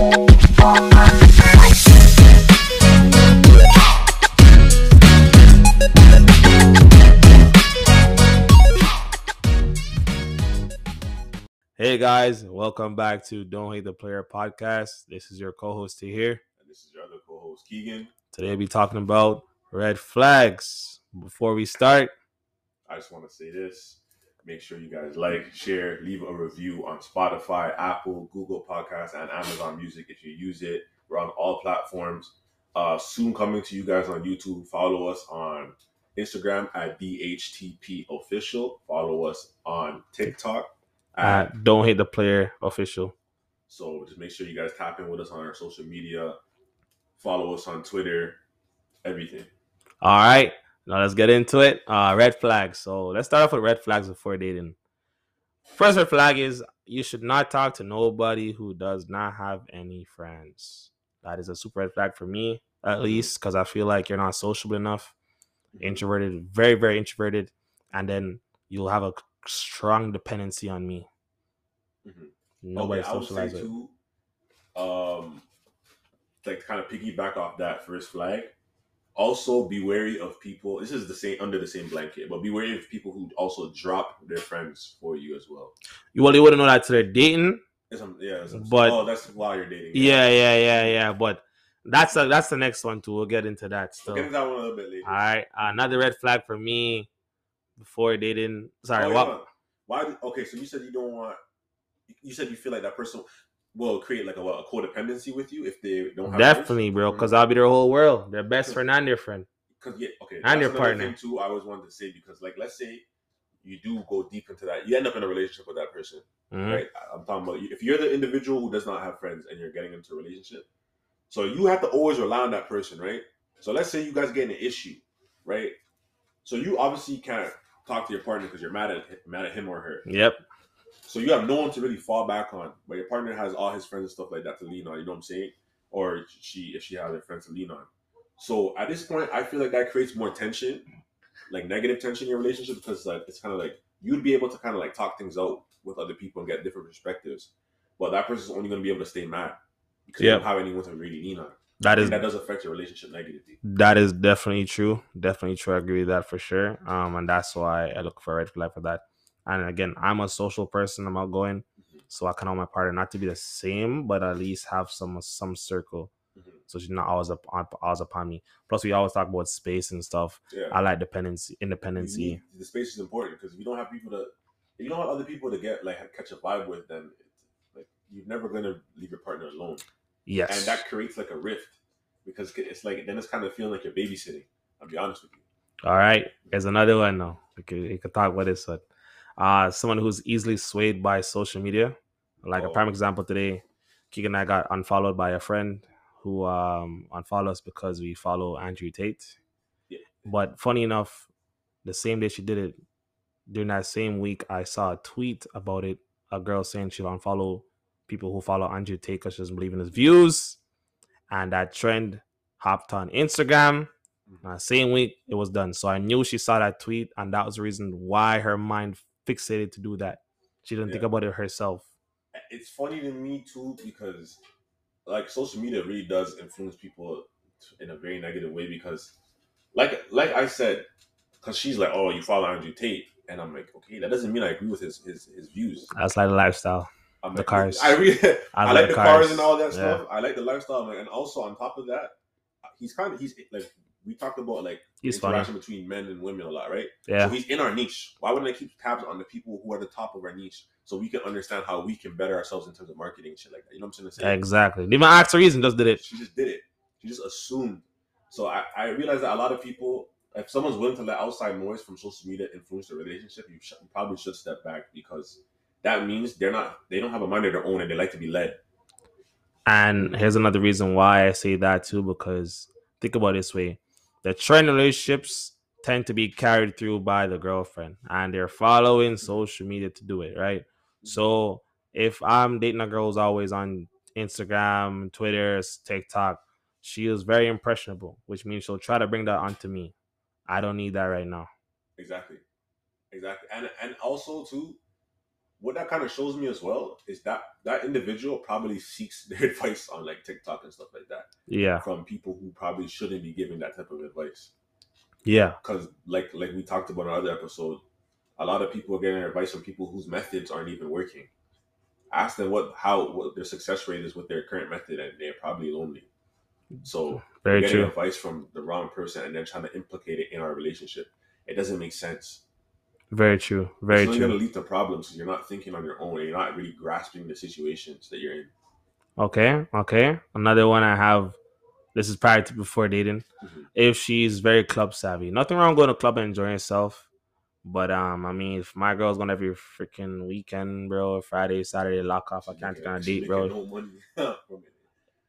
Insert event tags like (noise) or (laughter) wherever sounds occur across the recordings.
Hey guys, welcome back to Don't Hate the Player podcast. This is your co-host T here. And this is your other co-host Keegan. Today we'll be talking about red flags. Before we start, I just want to say this. Make sure you guys like, share, leave a review on Spotify, Apple, Google Podcasts, and Amazon Music if you use it. We're on all platforms. Uh, soon coming to you guys on YouTube. Follow us on Instagram at DHTP Official. Follow us on TikTok at at Don't Hate the Player official. So just make sure you guys tap in with us on our social media. Follow us on Twitter, everything. All right, now let's get into it. Uh, red flags. So let's start off with red flags before dating. First red flag is you should not talk to nobody who does not have any friends. That is a super red flag for me, at least, because I feel like you're not sociable enough. introverted, very, very introverted, and then you'll have a strong dependency on me. Mhm. Nobody okay, I would say socialize with. too, um, like kind of piggyback off that first flag. Also, be wary of people. This is the same under the same blanket, but be wary of people who also drop their friends for you as well. You well, you wouldn't know that till they're dating. Yeah, But- oh, that's while you're dating. Yeah, yeah, yeah, yeah. But that's a, that's the next one too. We'll get into that still. We'll get into that one a little bit later. All right, another red flag for me before dating. Sorry, Oh, what? yeah. Why? Okay, so you said you don't want. You said you feel like that person will create like a, a codependency with you if they don't have Definitely, bro, because I'll be their whole world, their best friend and their friend. because yeah, okay, And that's your partner. thing too. I always wanted to say because like let's say you do go deep into that, you end up in a relationship with that person, Mhm. right? I'm talking about if you're the individual who does not have friends and you're getting into a relationship, so you have to always rely on that person, right? So let's say you guys get in an issue, right? So you obviously can't talk to your partner because you're mad at mad at him or her. Yep. So you have no one to really fall back on, but your partner has all his friends and stuff like that to lean on. You know what I'm saying? Or she, if she has her friends to lean on. So at this point, I feel like that creates more tension, like negative tension in your relationship, because like it's kind of like you'd be able to kind of like talk things out with other people and get different perspectives, but that person's only going to be able to stay mad because you don't have anyone to really lean on. That And that does affect your relationship negatively. that is definitely true. Definitely true. I agree with that for sure. Um, and that's why I look for a red flag for that. And again, I'm a social person. I'm outgoing, so I of want my partner not to be the same, but at least have some some circle, Mhm. so she's not always up on always upon me. Plus, we always talk about space and stuff. Yeah. I like dependency, You independency. the space is important because if you don't have people to, if you don't have other people to get like catch a vibe with, then it's, like you're never gonna leave your partner alone, Yes. and that creates like a rift because it's like then it's kind of feeling like you're babysitting. I'll be honest with you. All right. There's another one now. We could, we could talk about this one. Uh, someone who's easily swayed by social media. Like a Oh. prime example today, Keegan and I got unfollowed by a friend who um unfollowed us because we follow Andrew Tate. Yeah. But funny enough, the same day she did it, during that same week, I saw a tweet about it. A girl saying she'll unfollow people who follow Andrew Tate because she doesn't believe in his views. And that trend hopped on Instagram. Uh, same week it was done. So I knew she saw that tweet, and that was the reason why her mind fixated to do that. She didn't think about it herself. It's funny to me too because like social media really does influence people in a very negative way because like like I said, because she's like, oh, you follow Andrew Tate, and I'm like, okay, that doesn't mean I agree with his his, his views. That's like the lifestyle. I'm The like, cars. I really, (laughs) I I, like like the cars. cars. and all that Yeah. stuff. I like the lifestyle, man. and also on top of that, he's kind of he's like we talked about like He's funny. interaction between men and women a lot, right? Yeah. So he's in our niche. Why wouldn't I keep tabs on the people who are the top of our niche so we can understand how we can better ourselves in terms of marketing and shit like that? You know what I'm saying? Exactly. Didn't even ask the reason, just did it. She just did it. She just assumed. So I, I realized that a lot of people, if someone's willing to let outside noise from social media influence their relationship, you, sh- you probably should step back because that means they're not, they don't have a mind of their own and they like to be led. And here's another reason why I say that too, because think about it this way. The trend relationships tend to be carried through by the girlfriend and they're following social media to do it, right? So if I'm dating a girl who's always on Instagram, Twitter, TikTok, she is very impressionable, which means she'll try to bring that onto me. I don't need that right now. Exactly. Exactly. And and also too, what that kind of shows me as well is that that individual probably seeks (laughs) their advice on like TikTok and stuff like that Yeah, from people who probably shouldn't be giving that type of advice. yeah, Because like like we talked about in another episode, a lot of people are getting advice from people whose methods aren't even working. Ask them what how what their success rate is with their current method, and they're probably lonely. So very getting true. advice from the wrong person and then trying to implicate it in our relationship, it doesn't make sense. Very true. Very it's only going true. to lead to problems because you're not thinking on your own you're not really grasping the situations that you're in. Okay, okay. Another one I have. This is prior to before dating. Mhm. If she's very club savvy, nothing wrong going to club and enjoying yourself. But um, I mean, if my girl's going every freaking weekend, bro, Friday, Saturday, lock off, I can't take making- on a date, bro. No. (laughs)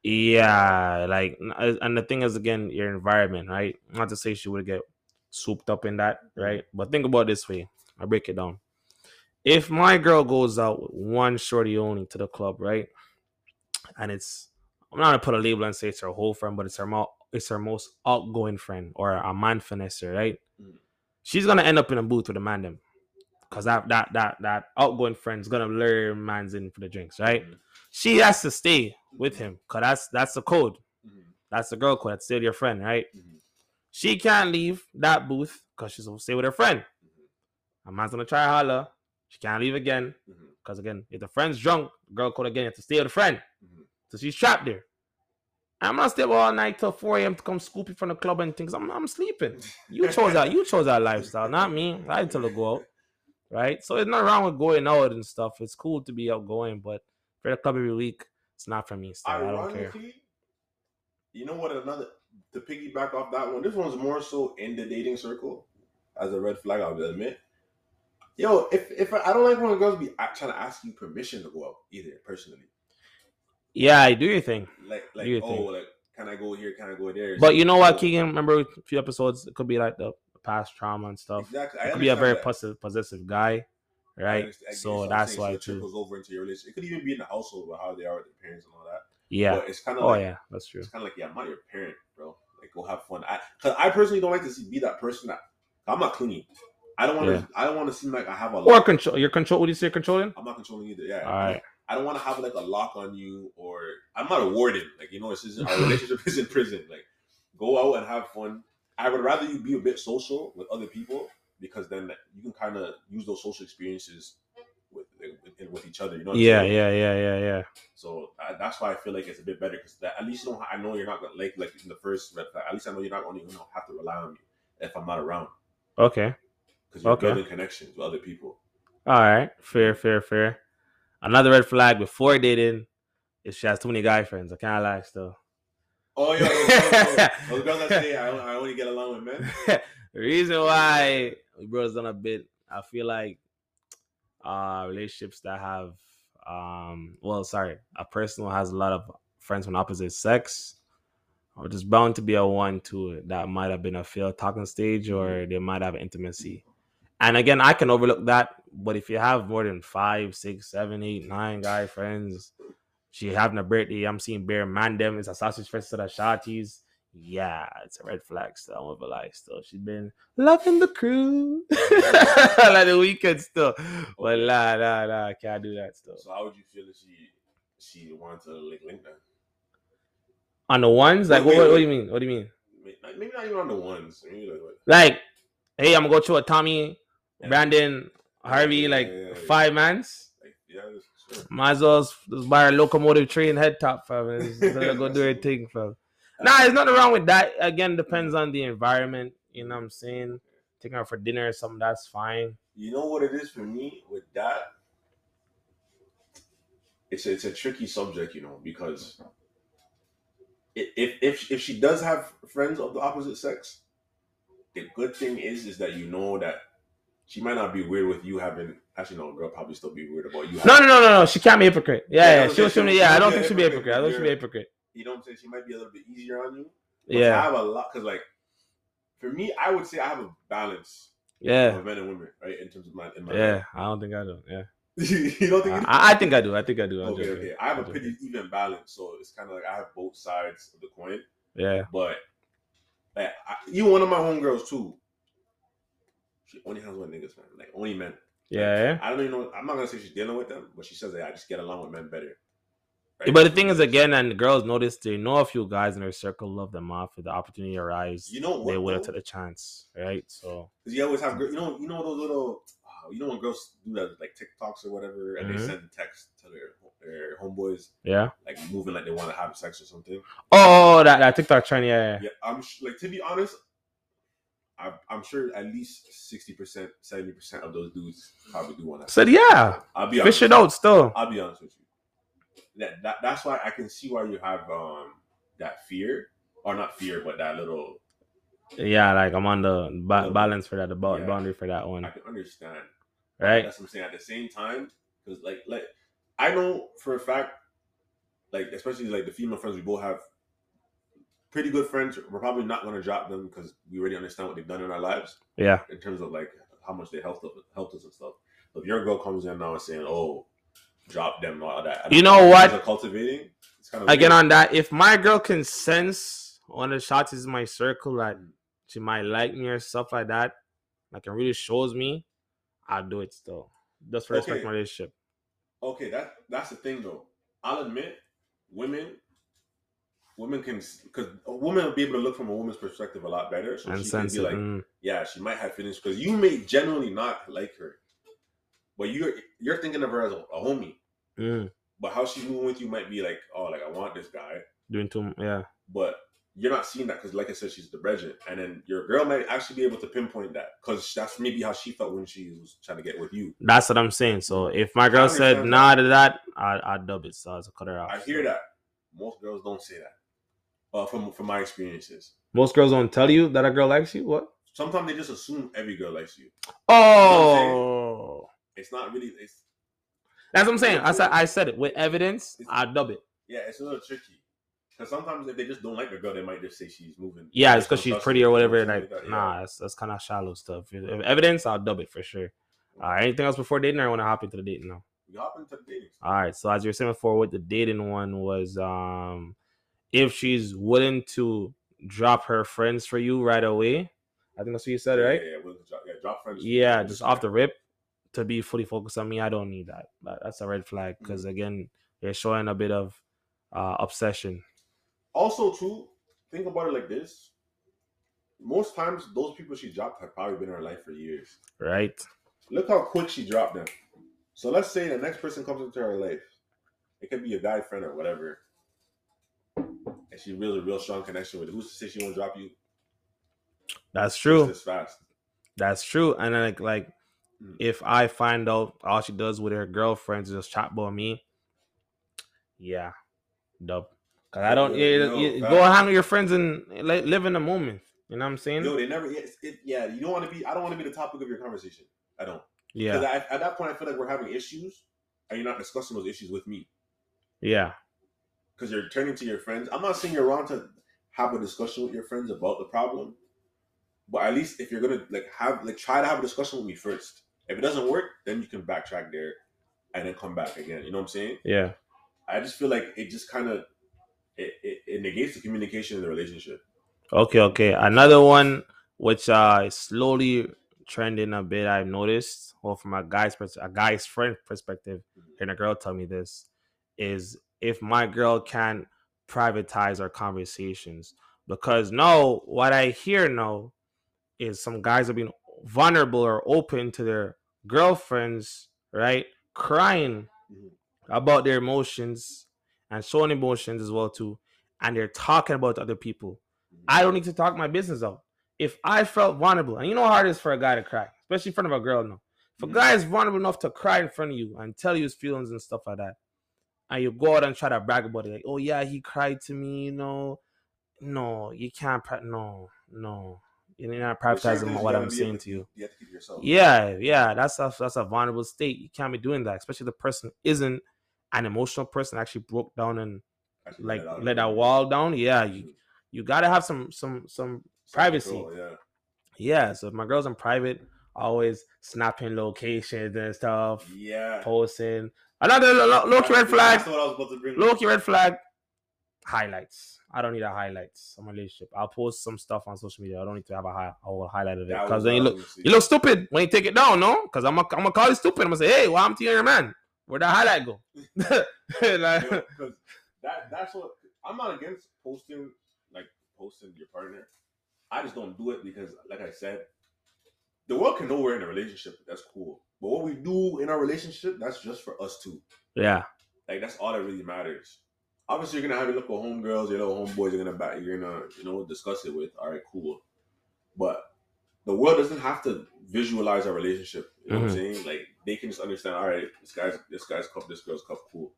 Yeah, like, uh, and the thing is, again, your environment, right? Not to say she would get swooped up in that, right? But think about it this way. I break it down. If my girl goes out with one shorty only to the club, right? And it's I'm not gonna put a label and say it's her whole friend, but it's her mo- it's her most outgoing friend or a man finesser, right? Mm. She's gonna end up in a booth with a man them. Cause that that that that outgoing friend's gonna lure man's in for the drinks, right? Mhm. She has to stay with him, cause that's that's the code. Mhm. That's the girl code. That's still your friend, right? Mhm. She can't leave that booth because she's gonna stay with her friend. A man's gonna try to holler. She can't leave again. Because again, if the friend's drunk, the girl code again, you have to stay with the friend. Mhm. So she's trapped there. I'm not stay up all night till 4 a.m. to come scoop you from the club and things. I'm, I'm sleeping. You chose that. You chose that lifestyle, not me. I didn't tell her to go out. Right? So it's not wrong with going out and stuff. It's cool to be outgoing, but for the club every week, it's not for me. Still. I don't care. You know what? Another to piggyback off that one. This one's more so in the dating circle as a red flag. I'll admit. Yo, if if I don't like when girls be trying to ask you permission to go out either personally, Yeah, I do your thing. like like Do your oh thing. like can I go here? Can I go there? But you know what, Keegan? Remember a few episodes, it could be like the past trauma and stuff. Exactly. I It could be a very that. possessive, possessive guy, I right? understand- I get So that's why it trickles over into your relationship. It could even be in the household with how they are with their parents and all that. Yeah. But it's kind of Oh like yeah, that's true. it's kind of like yeah, I'm not your parent, bro. Like go have fun. I because I personally don't like to see, be that person that I'm not clingy. I don't want to. Yeah. I don't want to seem like I have a. lock. Or control. You're control. What do you say? You're controlling? I'm not controlling either. Yeah. All right. I don't want to have like a lock on you, or I'm not a warden. Like you know, this isn't our (laughs) relationship is in prison. Like go out and have fun. I would rather you be a bit social with other people because then you can kind of use those social experiences with with, with each other. You know? What I'm Yeah, saying? yeah, yeah, yeah, yeah. So uh, that's why I feel like it's a bit better because at least you know I know you're not gonna like like in the first red flag. At least I know you're not only gonna have to rely on me if I'm not around Okay. Because you're Okay. building connections with other people. All right. Fair, fair, fair. Another red flag before dating is she has too many guy friends. I can't lie still. Oh yeah, those girls, those girls that say I, I only get along with men. the (laughs) reason why we bro's done a bit, I feel like uh relationships that have um well sorry, a person who has a lot of friends from opposite sex or just bound to be a one to it that might have been a failed talking stage or they might have intimacy. And again, I can overlook that, but if you have more than five, six, seven, eight, nine guy friends, she having a birthday, I'm seeing Bear Man them, it's a sausage fest to the shotties. Yeah, it's a red flag still. I won't lie still. She's been loving the crew. (laughs) like the weekend still. But nah, nah, nah, I can't do that still. So how would you feel if she she wanted to like link that? On the ones, like Wait, what, wait, what, do you mean? What do you mean? Maybe not- even on the ones. Maybe like? Like, hey, I'm gonna go to a Tommy, Yeah. Brandon, Harvey, like five mans. Like yeah, sure. Might as well just buy a locomotive train head top, fam. and (laughs) just let her go do her thing, fam. Nah, there's nothing wrong with that. Again, depends on the environment. You know what I'm saying? Taking her for dinner or something, that's fine. You know what it is for me with that? It's a, it's a tricky subject, you know, because if if if she does have friends of the opposite sex, the good thing is is that you know that she might not be weird with you having. Actually, no, girl probably still be weird about you. No, no, no, no, no. She can't be hypocrite. Yeah, Yeah, yeah. no, She, she- she, she- yeah, I don't think she'll be hypocrite. I don't think she'll be hypocrite. You know what I'm saying? She might be a little bit easier on you. yeah. I have a lot because, like, for me, I would say I have a balance yeah, of men and women, right? In terms of my, in my yeah. I don't think I do. Yeah, (laughs) you don't think? I, I think I do. I think I do. I'm Okay, joking. okay. I have a I'm joking. pretty even balance, so it's kind of like I have both sides of the coin. Yeah, But like, I, even one of my homegirls too, she only has one niggas, man. Like only men. Yeah. I don't even know. I'm not gonna say she's dealing with them, but she says that I just get along with men better. Yeah, But the thing is, again, and the girls notice they know a few guys in their circle love them off. If the opportunity arrives, you know they what? will though? take the chance, right? So Because you always have, you know, you know those little, uh, you know when girls do that like TikToks or whatever, and Mhm. they send text to their their homeboys, yeah. like moving like they want to have sex or something. Oh, that, that TikTok trend, yeah, yeah. Yeah, I'm like to be honest, I'm, I'm sure at least sixty percent, seventy percent of those dudes probably do want to. Said yeah, I'll be honest. fish it out still. I'll be honest with you. That, that that's why I can see why you have um that fear or not fear, but that little Yeah, like I'm on the ba- balance for that, the ba- Yeah. boundary for that one, I can understand. right? That's what I'm saying. At the same time, because like like I know for a fact, like especially like the female friends we both have, pretty good friends. We're probably not going to drop them because we already understand what they've done in our lives Yeah, in terms of like how much they helped us, helped us and stuff. But if your girl comes in now and saying, "Oh, drop them," all that. You don't know what? Cultivating. It's kind of again on that, if my girl can sense one of the shots is in my circle that she might like me or stuff like that, like it really shows me, I'll do it still. Just for respect Okay. my relationship. Okay, that that's the thing though. I'll admit, women, women can because a woman will be able to look from a woman's perspective a lot better. So and she can be like, mm, yeah, she might have feelings because you may genuinely not like her, but you're you're thinking of her as a, a homie. mm, But how she's moving with you might be like, oh, like I want this guy, doing too yeah. but you're not seeing that because, like I said, she's the brethren, and then your girl might actually be able to pinpoint that because that's maybe how she felt when she was trying to get with you. That's what I'm saying. So if my girl said nah to that, I I dub it. So I cut her off. I hear that most girls don't say that. Uh, from from my experiences, Most girls don't tell you that a girl likes you. What? sometimes they just assume every girl likes you. Oh, It's not really. It's that's what I'm saying. I said I said it with evidence. I dub it. yeah, it's a little tricky. Because sometimes if they just don't like the girl, they might just say she's moving. Yeah, it's because she's pretty or whatever. something Like, that, yeah. nah, that's, that's kind of shallow stuff. If, evidence, I'll dub it for sure. All right, anything else before dating, or I want to hop into the dating now? We hop into the dating. All right, so as you were saying before, with the dating one was um, if she's willing to drop her friends for you right away. I think that's what you said, right? Yeah, yeah, drop, yeah, drop friends. Yeah, just off the rip to be fully focused on me. I don't need that. That- That's a red flag because again, you're showing a bit of uh, obsession. Also, too, think about it like this. Most times, those people she dropped have probably been in her life for years. right? Look how quick she dropped them. So let's say the next person comes into her life. It could be a guy friend or whatever. She really real strong connection with it. Who's to say she won't drop you That's true. That's true. And then like, like Mm. if I find out all she does with her girlfriends is just chat about me, yeah, dub. Cause I don't. Yeah, no, you- go hang with your friends and li- live in the moment. You know what I'm saying? No, they never. It, it, yeah, you don't want to be. I don't want to be the topic of your conversation. I don't. Because yeah, at that point, I feel like we're having issues, and you're not discussing those issues with me. yeah, Because you're turning to your friends. I'm not saying you're wrong to have a discussion with your friends about the problem, but at least if you're gonna like have like try to have a discussion with me first. If it doesn't work, then you can backtrack there, and then come back again. You know what I'm saying? yeah. I just feel like it just kind of it, it, it negates the communication in the relationship. Okay, okay. Another one which uh is slowly trending a bit. I've noticed, well, from a guy's pers- a guy's friend perspective, hearing a girl tell me this is if my girl can privatize our conversations. Because no, what I hear no is some guys are being vulnerable or open to their girlfriends, right? Crying Mhm. about their emotions and showing emotions as well too, and they're talking about other people. I don't need to talk my business out. If I felt vulnerable, and you know how hard it is for a guy to cry, especially in front of a girl no. If a Mhm. guy is vulnerable enough to cry in front of you and tell you his feelings and stuff like that, and you go out and try to brag about it, like, oh yeah, he cried to me, you know. No, you can't. Pra- no, no, you're not But certain prioritizing things what I'm saying to you. You have to yourself. Yeah, yeah, that's a that's a vulnerable state. You can't be doing that, especially if the person isn't an emotional person. Actually broke down and Actually, like out. let that wall down. Yeah, you you gotta have some some some privacy. Self-control, Yeah. yeah. So if my girl's in private, always snapping locations and stuff, Yeah. posting. Another low key red flag. That's what I was about to bring. Low key red flag. highlights. I don't need a highlights on my relationship. I'll post some stuff on social media. I don't need to have a, high, a whole highlight of it because then you look you look stupid when you take it down, no? Because I'm gonna I'm gonna call you stupid. I'm gonna say, hey, to you and your man? Where'd that highlight go? (laughs) (laughs) Like- because that that's what I'm not against posting like posting your partner. I just don't do it because, like I said, the world can know we're in a relationship. That's cool, but what we do in our relationship, that's just for us two. yeah, Like that's all that really matters. Obviously, you're gonna have your little homegirls, your little homeboys. You're gonna back. You're gonna you know discuss it with. All right, cool. But the world doesn't have to visualize our relationship. You know what I'm mm-hmm. saying? Like they can just understand. All right, this guy's this guy's cup, this girl's cup, cool.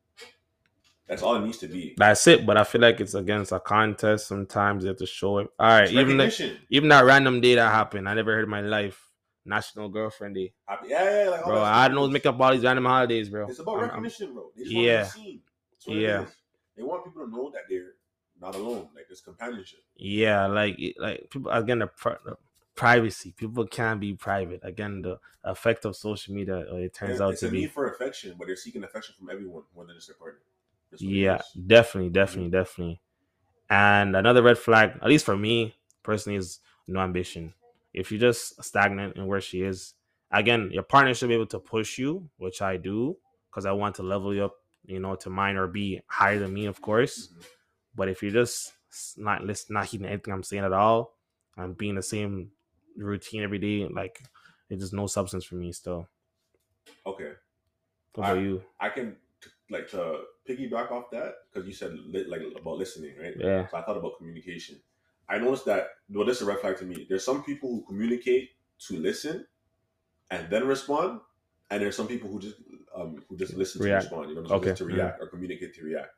That's all it needs to be. that's it. But I feel like it's against a contest. Sometimes you have to show it. All right, It's even the, even that random day that happened, I never heard in my life. National Girlfriend Day, Happy- Yeah, yeah, like bro. I don't know make up all these random holidays, bro. It's about I'm- I'm- recognition, bro. They just Yeah. want to be seen. Yeah. They want people to know that they're not alone. Like there's companionship. Yeah, like like people again the, pri- the privacy. People can't be private. Again, the effect of social media. uh, It turns There- out it's to a be need for affection, but they're seeking affection from everyone more than just their partner. That's what it yeah, definitely, definitely, definitely. And another red flag, at least for me personally, is no ambition. If you're just stagnant in where she is, again, your partner should be able to push you, which I do, because I want to level you up, you know, to mine or be higher than me, of course. Mhm. But if you're just not listen, not heeding anything I'm saying at all, and being the same routine every day, like it's just no substance for me. Still, Okay, what about I- you? I can t- like to piggyback off that because you said li- like about listening, right? Yeah, So I thought about communication. I noticed that well, this is a red flag to me. There's some people who communicate to listen and then respond, and there's some people who just um who just listen React. to respond. You know, saying? Okay, Just to react or communicate to react,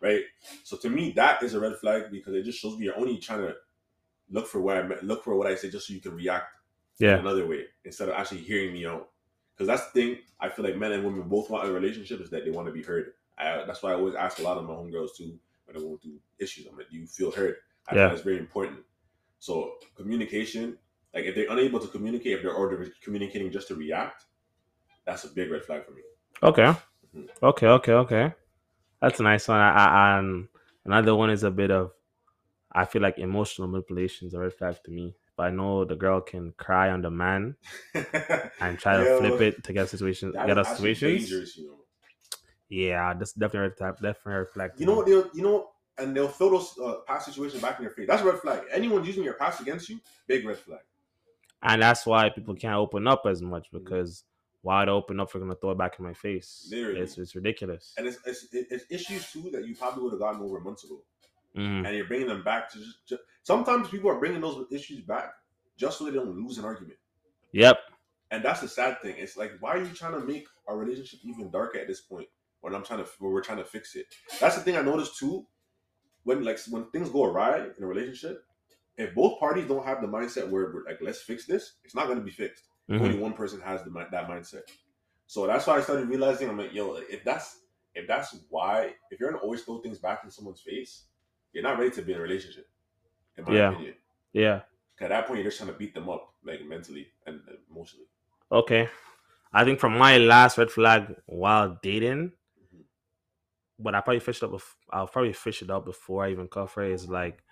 right? So to me, that is a red flag because it just shows me you're only trying to look for what I meant, look for what I say, just so you can react yeah, another way instead of actually hearing me out. Because that's the thing I feel like men and women both want in a relationship is that they want to be heard. I, that's why I always ask a lot of my homegirls too when they're going through issues. I'm like, do you feel heard? I Yeah. think that's very important. So communication, like if they're unable to communicate, if they're they're communicating just to react, that's a big red flag for me. Okay. Mhm. Okay, okay, okay. That's a nice one. I, I, and another one is a bit of, I feel like emotional manipulation is a red flag to me. But I know the girl can cry on the man (laughs) and try to flip it to get situations, That get is us situations, you know. yeah, that's definitely a red flag. Definitely a red flag. You know what? They'll, you know, and they'll throw those uh, past situations back in your face. That's a red flag. Anyone using your past against you, big red flag. And that's why people can't open up as much Mhm. because why to open up? We're gonna throw it back in my face. Literally. It's it's ridiculous. And it's, it's, it's issues too that you probably would have gotten over months ago. Mhm. and you're bringing them back to just, just sometimes people are bringing those issues back just so they don't lose an argument Yep. and that's the sad thing it's like why are you trying to make our relationship even darker at this point when i'm trying to when we're trying to fix it that's the thing i noticed too when like when things go awry in a relationship if both parties don't have the mindset where we're like let's fix this it's not going to be fixed Mhm. only one person has the that mindset so that's why i started realizing i'm like yo if that's if that's why if you're gonna always throw things back in someone's face you're not ready to be in a relationship in my Yeah. opinion Yeah. at that point you're just trying to beat them up like mentally and emotionally Okay. I think from my last red flag while dating, But I probably fished up. Bef- I'll probably fish it up before I even cover it, is like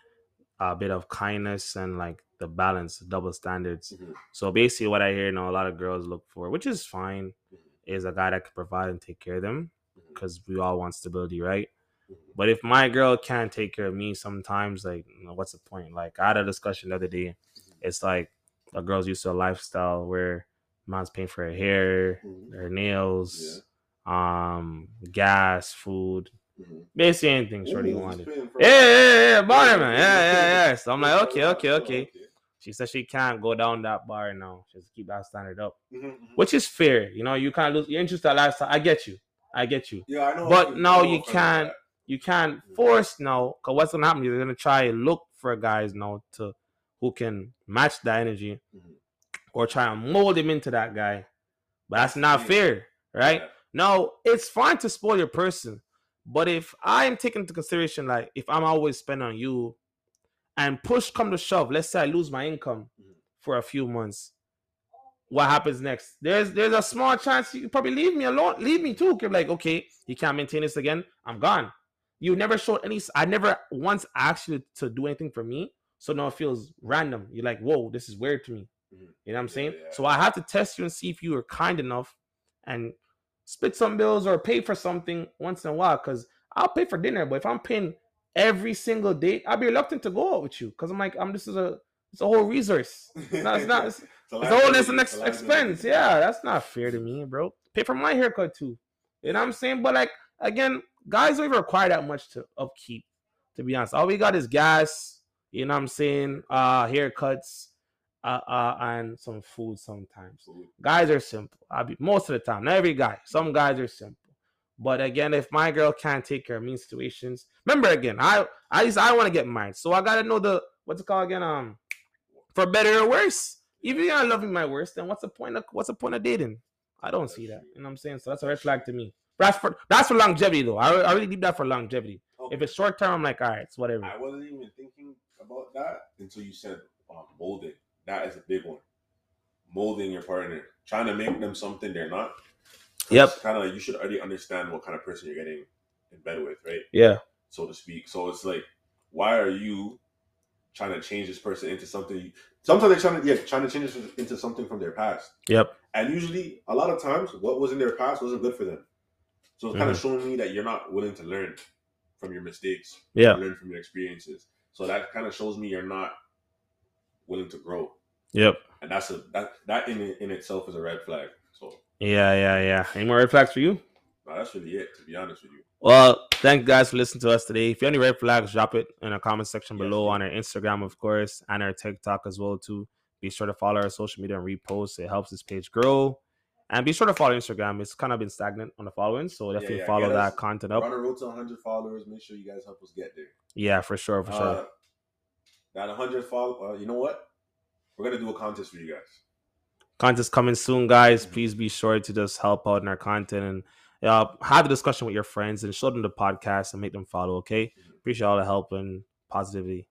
a bit of kindness and like the balance, double standards. Mhm. So basically, what I hear now, a lot of girls look for, which is fine, Mhm. is a guy that can provide and take care of them because we all want stability, right? Mhm. But if my girl can't take care of me, sometimes like, you know, what's the point? Like I had a discussion the other day. It's like a girl's used to a lifestyle where man's paying for her hair, her nails, um, gas, food, Mhm. basically anything shorty Ooh, wanted. Yeah, yeah, yeah, bar man. Yeah, yeah, yeah. So I'm like, okay, okay, okay. She said she can't go down that bar now. She has to keep that standard up, Mhm, mhm. which is fair. You know, you can't lose. You're interested in that lifestyle. I get you. I get you. Yeah, I know. But now you a friend like can't- You can't force now, cause what's gonna happen? You're gonna try and look for guys now to who can match that energy, Mhm. or try and mold him into that guy. But that's not Yeah. fair, right? Yeah. No, it's fine to spoil your person, but if I am taking into consideration, like if I'm always spending on you, and push come to shove, let's say I lose my income Mhm. for a few months, what happens next? There's there's a small chance you probably leave me alone, leave me too. You're like, okay, you can't maintain this again, I'm gone. you never showed any. I never once asked you to do anything for me, so now it feels random. You're like, whoa, this is weird to me. Mhm. You know what I'm Yeah, saying? yeah. So I have to test you and see if you are kind enough and split some bills or pay for something once in a while. Cause I'll pay for dinner, but if I'm paying every single date, I'll be reluctant to go out with you. Cause I'm like, I'm this is a it's a whole resource. No, it's not. It's, (laughs) It's it's a whole it's an ex- expense. Yeah, that's not fair to me, bro. Pay for my haircut too. You know what I'm saying? But like again, guys don't even require that much to upkeep. To be honest, all we got is gas. You know what I'm saying? Uh, haircuts, uh, uh, and some food sometimes. Food. Guys are simple. I'll be most of the time. Not every guy. Some guys are simple. But again, if my girl can't take care of me in situations, remember again, I I just I want to get married, so I gotta know the what's it called again? Um, for better or worse. If you're not loving my worst, then what's the point of what's the point of dating? I don't see that. You know what I'm saying? So that's a red flag to me. That's for that's for longevity though. I, I really leave that for longevity. Okay. If it's short term, I'm like, all right, it's whatever. I wasn't even thinking about that until you said um, molding. That is a big one. Molding your partner, trying to make them something they're not. Yep. Kind of like you should already understand what kind of person you're getting in bed with, right? Yeah. So to speak. So it's like, why are you trying to change this person into something? Sometimes they're trying to yeah, trying to change this into something from their past. Yep. And usually, a lot of times, what was in their past wasn't good for them. So it's kind of Mm-hmm. showing me that you're not willing to learn from your mistakes Yeah. learn from your experiences. So that kind of shows me you're not willing to grow, Yep. and that's a that that in in itself is a red flag. So Yeah. Yeah. Yeah. Any more red flags for you? nah, that's really it. To be honest with you, Well, thank you guys for listening to us today. If you have any red flags, drop it in the comment section Yes, below on our Instagram, of course, and our TikTok as well too. Be sure to follow our social media and repost. It helps this page grow. And be sure to follow Instagram. It's kind of been stagnant on the following, so definitely yeah, follow get that us- content up. on the road to 100 followers. Make sure you guys help us get there. Yeah, for sure, for sure. Uh, that 100 follow. Uh, you know what? We're gonna do a contest for you guys. Contest coming soon, guys. Mhm. Please be sure to just help out in our content and uh, have a discussion with your friends and show them the podcast and make them follow. Okay, Mhm. appreciate all the help and positivity.